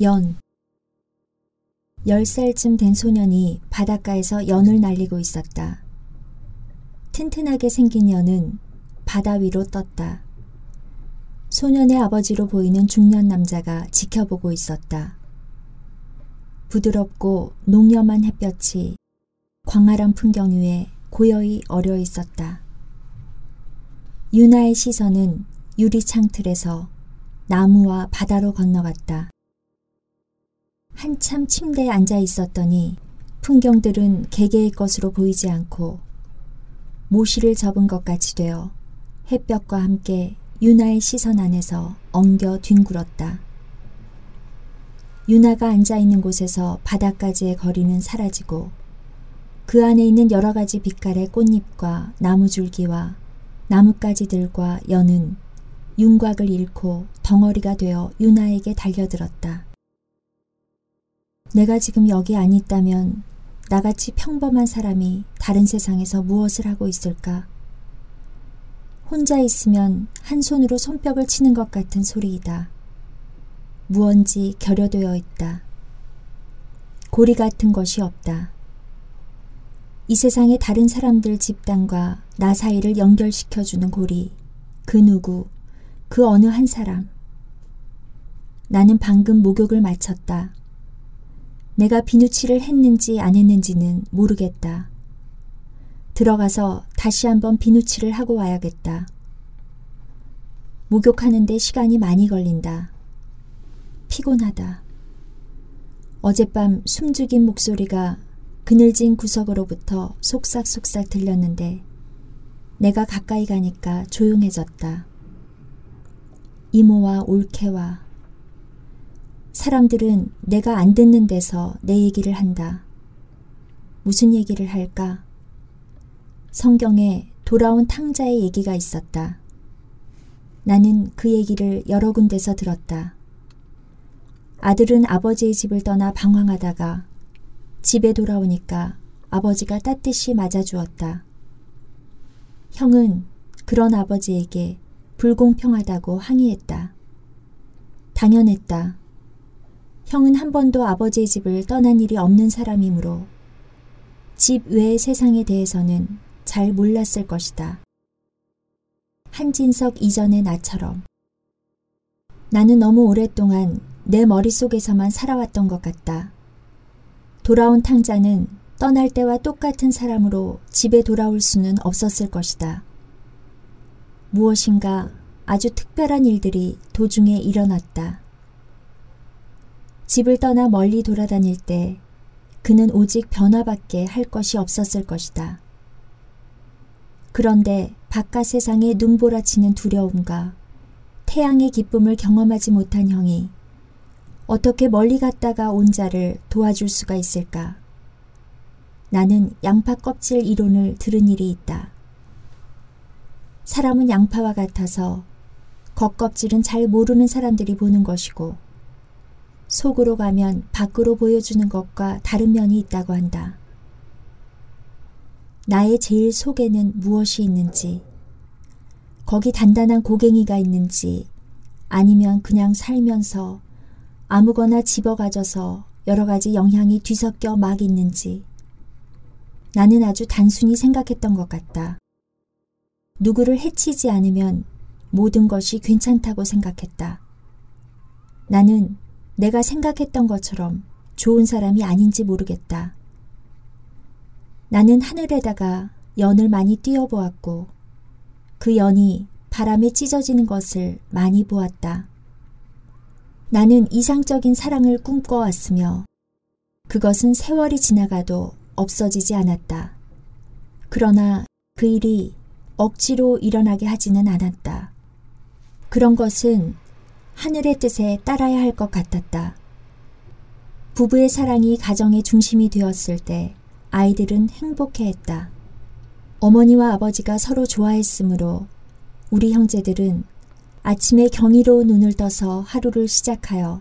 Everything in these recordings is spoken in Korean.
연. 열 살쯤 된 소년이 바닷가에서 연을 날리고 있었다. 튼튼하게 생긴 연은 바다 위로 떴다. 소년의 아버지로 보이는 중년 남자가 지켜보고 있었다. 부드럽고 농염한 햇볕이 광활한 풍경 위에 고요히 어려 있었다. 유나의 시선은 유리창 틀에서 나무와 바다로 건너갔다. 한참 침대에 앉아 있었더니 풍경들은 개개의 것으로 보이지 않고 모시를 접은 것 같이 되어 햇볕과 함께 유나의 시선 안에서 엉겨 뒹굴었다. 유나가 앉아 있는 곳에서 바닥까지의 거리는 사라지고 그 안에 있는 여러 가지 빛깔의 꽃잎과 나무줄기와 나뭇가지들과 연은 윤곽을 잃고 덩어리가 되어 유나에게 달려들었다. 내가 지금 여기 안 있다면 나같이 평범한 사람이 다른 세상에서 무엇을 하고 있을까? 혼자 있으면 한 손으로 손뼉을 치는 것 같은 소리이다. 무언지 결여되어 있다. 고리 같은 것이 없다. 이 세상의 다른 사람들 집단과 나 사이를 연결시켜주는 고리, 그 누구, 그 어느 한 사람. 나는 방금 목욕을 마쳤다. 내가 비누칠을 했는지 안 했는지는 모르겠다. 들어가서 다시 한번 비누칠을 하고 와야겠다. 목욕하는데 시간이 많이 걸린다. 피곤하다. 어젯밤 숨죽인 목소리가 그늘진 구석으로부터 속삭속삭 들렸는데 내가 가까이 가니까 조용해졌다. 이모와 올케와 사람들은 내가 안 듣는 데서 내 얘기를 한다. 무슨 얘기를 할까? 성경에 돌아온 탕자의 얘기가 있었다. 나는 그 얘기를 여러 군데서 들었다. 아들은 아버지의 집을 떠나 방황하다가 집에 돌아오니까 아버지가 따뜻이 맞아주었다. 형은 그런 아버지에게 불공평하다고 항의했다. 당연했다. 형은 한 번도 아버지의 집을 떠난 일이 없는 사람이므로 집 외의 세상에 대해서는 잘 몰랐을 것이다. 한진석 이전의 나처럼 나는 너무 오랫동안 내 머릿속에서만 살아왔던 것 같다. 돌아온 탕자는 떠날 때와 똑같은 사람으로 집에 돌아올 수는 없었을 것이다. 무엇인가 아주 특별한 일들이 도중에 일어났다. 집을 떠나 멀리 돌아다닐 때 그는 오직 변화밖에 할 것이 없었을 것이다. 그런데 바깥 세상에 눈보라치는 두려움과 태양의 기쁨을 경험하지 못한 형이 어떻게 멀리 갔다가 온 자를 도와줄 수가 있을까? 나는 양파 껍질 이론을 들은 일이 있다. 사람은 양파와 같아서 겉껍질은 잘 모르는 사람들이 보는 것이고 속으로 가면 밖으로 보여주는 것과 다른 면이 있다고 한다. 나의 제일 속에는 무엇이 있는지, 거기 단단한 고갱이가 있는지, 아니면 그냥 살면서 아무거나 집어가져서 여러 가지 영향이 뒤섞여 막 있는지, 나는 아주 단순히 생각했던 것 같다. 누구를 해치지 않으면 모든 것이 괜찮다고 생각했다. 나는 내가 생각했던 것처럼 좋은 사람이 아닌지 모르겠다. 나는 하늘에다가 연을 많이 띄어보았고 그 연이 바람에 찢어지는 것을 많이 보았다. 나는 이상적인 사랑을 꿈꿔왔으며 그것은 세월이 지나가도 없어지지 않았다. 그러나 그 일이 억지로 일어나게 하지는 않았다. 그런 것은 하늘의 뜻에 따라야 할 것 같았다. 부부의 사랑이 가정의 중심이 되었을 때 아이들은 행복해 했다. 어머니와 아버지가 서로 좋아했으므로 우리 형제들은 아침에 경이로운 눈을 떠서 하루를 시작하여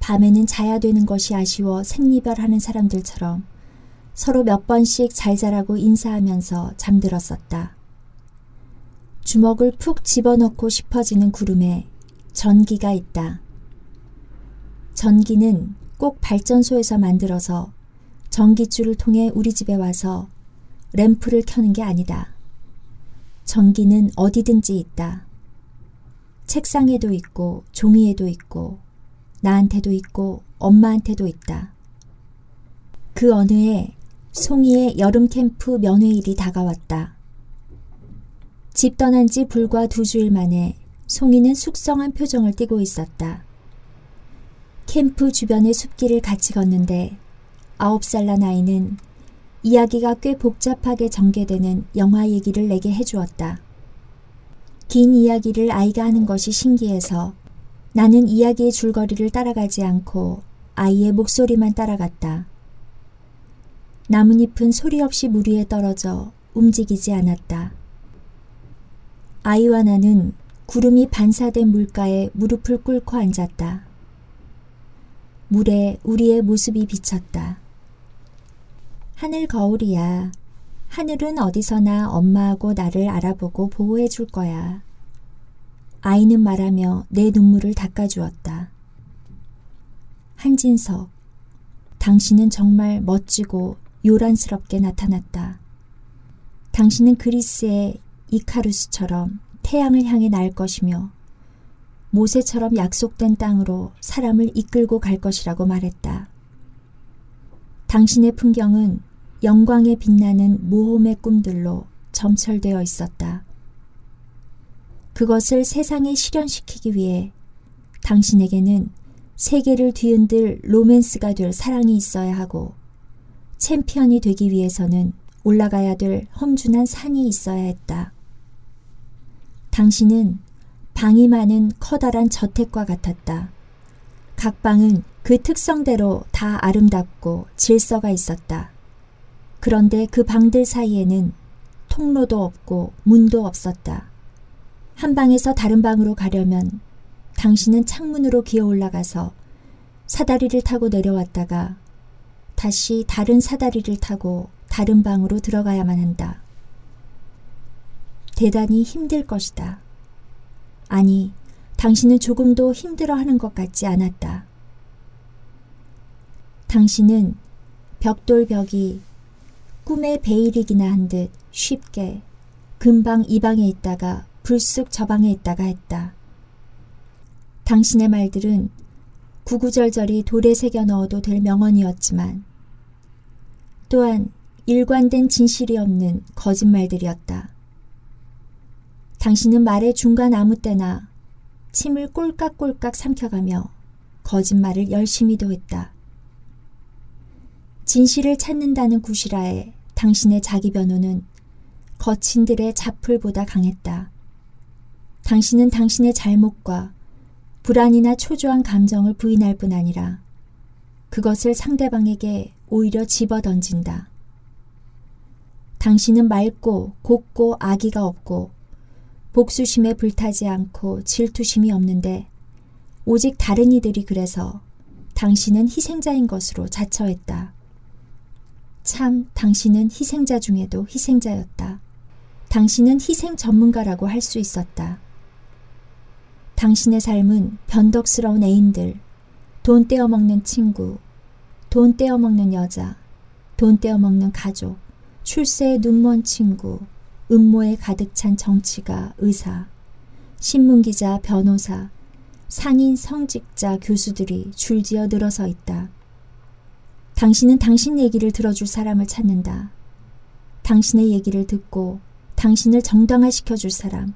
밤에는 자야 되는 것이 아쉬워 생리별하는 사람들처럼 서로 몇 번씩 잘 자라고 인사하면서 잠들었었다. 주먹을 푹 집어넣고 싶어지는 구름에 전기가 있다. 전기는 꼭 발전소에서 만들어서 전기줄을 통해 우리 집에 와서 램프를 켜는 게 아니다. 전기는 어디든지 있다. 책상에도 있고 종이에도 있고 나한테도 있고 엄마한테도 있다. 그 어느 해 송이의 여름 캠프 면회일이 다가왔다. 집 떠난 지 불과 두 주일 만에 송이는 숙성한 표정을 띠고 있었다. 캠프 주변의 숲길을 같이 걷는데 아홉 살 난 아이는 이야기가 꽤 복잡하게 전개되는 영화 얘기를 내게 해주었다. 긴 이야기를 아이가 하는 것이 신기해서 나는 이야기의 줄거리를 따라가지 않고 아이의 목소리만 따라갔다. 나뭇잎은 소리 없이 물 위에 떨어져 움직이지 않았다. 아이와 나는 구름이 반사된 물가에 무릎을 꿇고 앉았다. 물에 우리의 모습이 비쳤다. 하늘 거울이야. 하늘은 어디서나 엄마하고 나를 알아보고 보호해 줄 거야. 아이는 말하며 내 눈물을 닦아주었다. 한진석, 당신은 정말 멋지고 요란스럽게 나타났다. 당신은 그리스의 이카루스처럼 태양을 향해 날 것이며 모세처럼 약속된 땅으로 사람을 이끌고 갈 것이라고 말했다. 당신의 풍경은 영광에 빛나는 모험의 꿈들로 점철되어 있었다. 그것을 세상에 실현시키기 위해 당신에게는 세계를 뒤흔들 로맨스가 될 사랑이 있어야 하고 챔피언이 되기 위해서는 올라가야 될 험준한 산이 있어야 했다. 당신은 방이 많은 커다란 저택과 같았다. 각 방은 그 특성대로 다 아름답고 질서가 있었다. 그런데 그 방들 사이에는 통로도 없고 문도 없었다. 한 방에서 다른 방으로 가려면 당신은 창문으로 기어 올라가서 사다리를 타고 내려왔다가 다시 다른 사다리를 타고 다른 방으로 들어가야만 한다. 대단히 힘들 것이다. 아니, 당신은 조금도 힘들어 하는 것 같지 않았다. 당신은 벽돌 벽이 꿈의 베일이기나 한 듯 쉽게 금방 이 방에 있다가 불쑥 저 방에 있다가 했다. 당신의 말들은 구구절절이 돌에 새겨 넣어도 될 명언이었지만 또한 일관된 진실이 없는 거짓말들이었다. 당신은 말의 중간 아무 때나 침을 꼴깍꼴깍 삼켜가며 거짓말을 열심히도 했다. 진실을 찾는다는 구실하에 당신의 자기 변호는 거친들의 자풀보다 강했다. 당신은 당신의 잘못과 불안이나 초조한 감정을 부인할 뿐 아니라 그것을 상대방에게 오히려 집어 던진다. 당신은 맑고 곱고 아기가 없고 복수심에 불타지 않고 질투심이 없는데 오직 다른 이들이 그래서 당신은 희생자인 것으로 자처했다. 참 당신은 희생자 중에도 희생자였다. 당신은 희생 전문가라고 할 수 있었다. 당신의 삶은 변덕스러운 애인들, 돈 떼어먹는 친구, 돈 떼어먹는 여자, 돈 떼어먹는 가족, 출세에 눈먼 친구, 음모에 가득 찬 정치가 의사, 신문기자, 변호사, 상인 성직자 교수들이 줄지어 늘어서 있다. 당신은 당신 얘기를 들어줄 사람을 찾는다. 당신의 얘기를 듣고 당신을 정당화시켜줄 사람,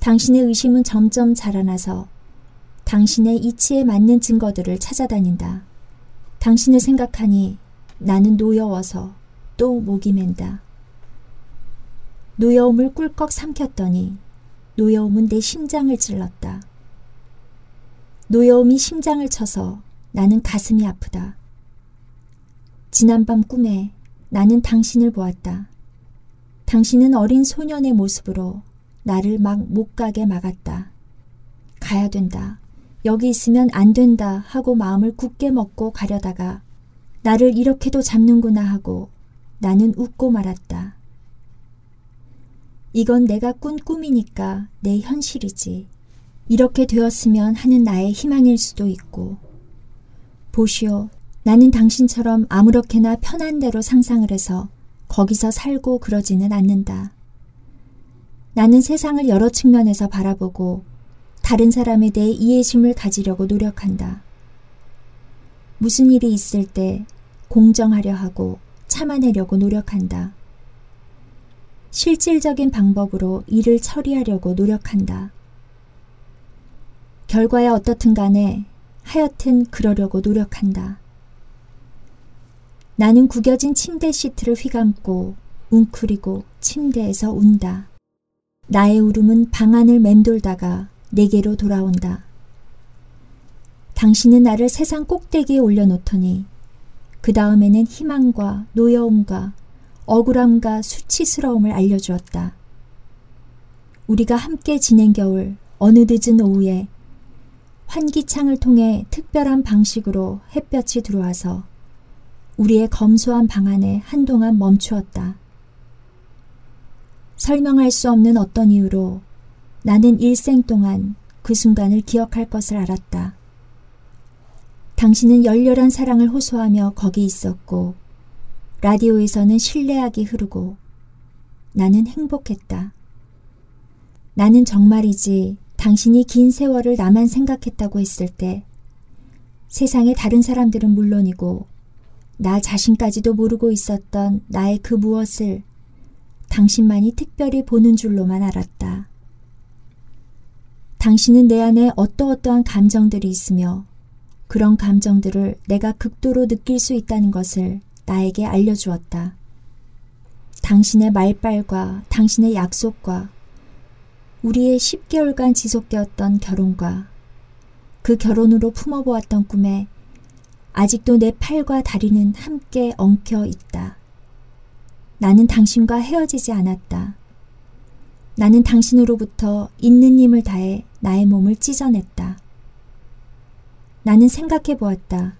당신의 의심은 점점 자라나서 당신의 이치에 맞는 증거들을 찾아다닌다. 당신을 생각하니 나는 노여워서 또 목이 맨다. 노여움을 꿀꺽 삼켰더니 노여움은 내 심장을 찔렀다. 노여움이 심장을 쳐서 나는 가슴이 아프다. 지난밤 꿈에 나는 당신을 보았다. 당신은 어린 소년의 모습으로 나를 막 못 가게 막았다. 가야 된다. 여기 있으면 안 된다 하고 마음을 굳게 먹고 가려다가 나를 이렇게도 잡는구나 하고 나는 웃고 말았다. 이건 내가 꾼 꿈이니까 내 현실이지. 이렇게 되었으면 하는 나의 희망일 수도 있고 보시오. 나는 당신처럼 아무렇게나 편한 대로 상상을 해서 거기서 살고 그러지는 않는다. 나는 세상을 여러 측면에서 바라보고 다른 사람에 대해 이해심을 가지려고 노력한다. 무슨 일이 있을 때 공정하려 하고 참아내려고 노력한다. 실질적인 방법으로 일을 처리하려고 노력한다. 결과에 어떻든 간에 하여튼 그러려고 노력한다. 나는 구겨진 침대 시트를 휘감고 웅크리고 침대에서 운다. 나의 울음은 방 안을 맴돌다가 내게로 돌아온다. 당신은 나를 세상 꼭대기에 올려놓더니 그 다음에는 희망과 노여움과 억울함과 수치스러움을 알려주었다. 우리가 함께 지낸 겨울 어느 늦은 오후에 환기창을 통해 특별한 방식으로 햇볕이 들어와서 우리의 검소한 방 안에 한동안 멈추었다. 설명할 수 없는 어떤 이유로 나는 일생 동안 그 순간을 기억할 것을 알았다. 당신은 열렬한 사랑을 호소하며 거기 있었고, 라디오에서는 신뢰하기 흐르고, 나는 행복했다. 나는 정말이지 당신이 긴 세월을 나만 생각했다고 했을 때 세상의 다른 사람들은 물론이고 나 자신까지도 모르고 있었던 나의 그 무엇을 당신만이 특별히 보는 줄로만 알았다. 당신은 내 안에 어떠어떠한 감정들이 있으며 그런 감정들을 내가 극도로 느낄 수 있다는 것을 나에게 알려주었다. 당신의 말빨과 당신의 약속과 우리의 10개월간 지속되었던 결혼과 그 결혼으로 품어보았던 꿈에 아직도 내 팔과 다리는 함께 엉켜 있다. 나는 당신과 헤어지지 않았다. 나는 당신으로부터 있는 힘을 다해 나의 몸을 찢어냈다. 나는 생각해 보았다.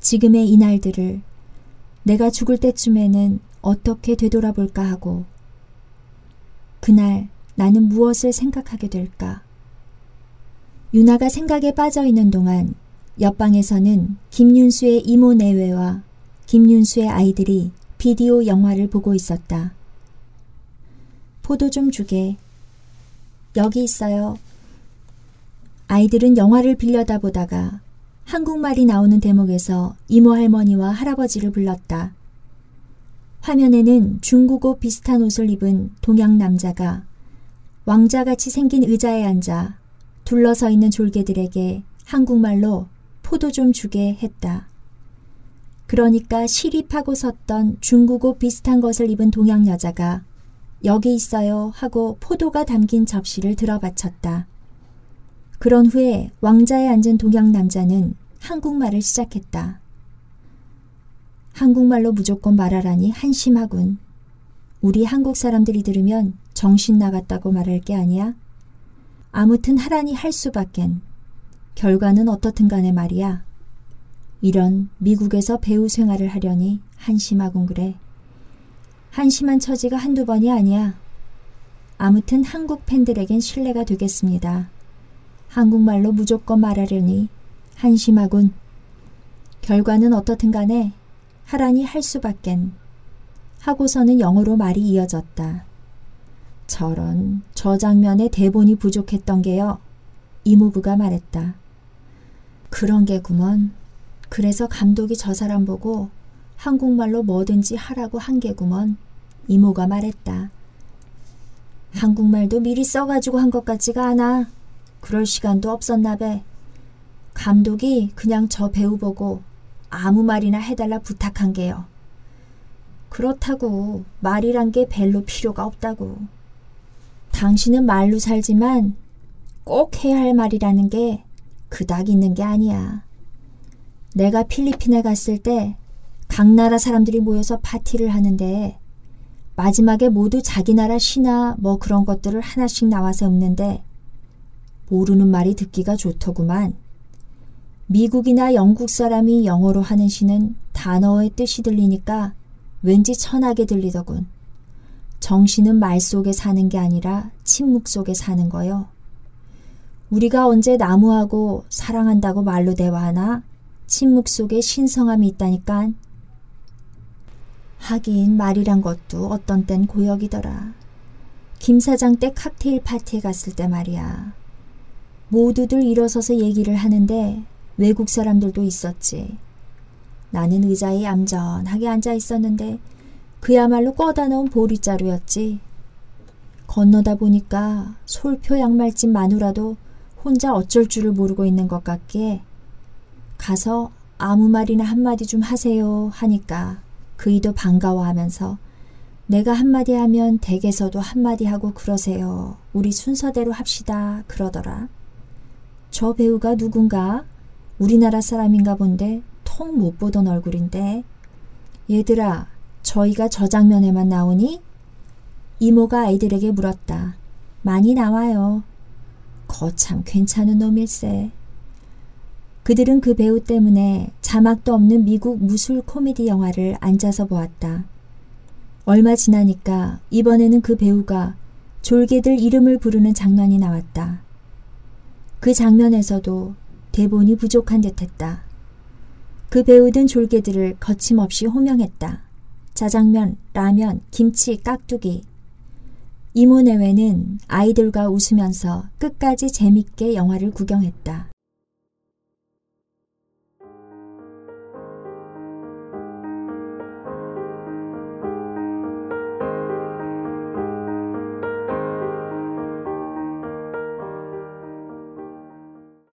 지금의 이 날들을 내가 죽을 때쯤에는 어떻게 되돌아볼까 하고 그날 나는 무엇을 생각하게 될까? 유나가 생각에 빠져 있는 동안 옆방에서는 김윤수의 이모 내외와 김윤수의 아이들이 비디오 영화를 보고 있었다. 포도 좀 주게. 여기 있어요. 아이들은 영화를 빌려다 보다가 한국말이 나오는 대목에서 이모 할머니와 할아버지를 불렀다. 화면에는 중국어 비슷한 옷을 입은 동양 남자가 왕자같이 생긴 의자에 앉아 둘러서 있는 졸개들에게 한국말로 포도 좀 주게 했다. 그러니까 시립하고 섰던 중국어 비슷한 것을 입은 동양 여자가 여기 있어요 하고 포도가 담긴 접시를 들어바쳤다. 그런 후에 왕자에 앉은 동양 남자는 한국말을 시작했다. 한국말로 무조건 말하라니 한심하군. 우리 한국 사람들이 들으면 정신 나갔다고 말할 게 아니야? 아무튼 하라니 할 수밖엔. 결과는 어떻든 간에 말이야. 이런 미국에서 배우 생활을 하려니 한심하군 그래. 한심한 처지가 한두 번이 아니야. 아무튼 한국 팬들에겐 신뢰가 되겠습니다. 한국말로 무조건 말하려니 한심하군. 결과는 어떻든 간에 하라니 할 수밖엔. 하고서는 영어로 말이 이어졌다. 저런, 저 장면에 대본이 부족했던 게요. 이모부가 말했다. 그런 게구먼. 그래서 감독이 저 사람 보고 한국말로 뭐든지 하라고 한 게구먼. 이모가 말했다. 한국말도 미리 써가지고 한 것 같지가 않아. 그럴 시간도 없었나 배. 감독이 그냥 저 배우 보고 아무 말이나 해달라 부탁한 게요. 그렇다고 말이란 게 별로 필요가 없다고. 당신은 말로 살지만 꼭 해야 할 말이라는 게 그닥 있는 게 아니야. 내가 필리핀에 갔을 때 각 나라 사람들이 모여서 파티를 하는데 마지막에 모두 자기 나라 시나 뭐 그런 것들을 하나씩 나와서 읊는데 모르는 말이 듣기가 좋더구만. 미국이나 영국 사람이 영어로 하는 시는 단어의 뜻이 들리니까 왠지 천하게 들리더군. 정신은 말 속에 사는 게 아니라 침묵 속에 사는 거요. 우리가 언제 나무하고 사랑한다고 말로 대화하나? 침묵 속에 신성함이 있다니깐. 하긴 말이란 것도 어떤 땐 고역이더라. 김 사장 때 칵테일 파티에 갔을 때 말이야. 모두들 일어서서 얘기를 하는데 외국 사람들도 있었지. 나는 의자에 얌전하게 앉아 있었는데 그야말로 꺼다 놓은 보리자루였지. 건너다 보니까 솔표 양말집 마누라도 혼자 어쩔 줄을 모르고 있는 것 같기에 가서 아무 말이나 한마디 좀 하세요 하니까 그이도 반가워하면서 내가 한마디 하면 댁에서도 한마디 하고 그러세요. 우리 순서대로 합시다. 그러더라. 저 배우가 누군가? 우리나라 사람인가 본데 통 못 보던 얼굴인데. 얘들아, 저희가 저 장면에만 나오니? 이모가 아이들에게 물었다. 많이 나와요. 거참 괜찮은 놈일세. 그들은 그 배우 때문에 자막도 없는 미국 무술 코미디 영화를 앉아서 보았다. 얼마 지나니까 이번에는 그 배우가 졸개들 이름을 부르는 장면이 나왔다. 그 장면에서도 대본이 부족한 듯 했다. 그 배우든 졸개들을 거침없이 호명했다. 자장면, 라면, 김치, 깍두기. 이모 내외는 아이들과 웃으면서 끝까지 재밌게 영화를 구경했다.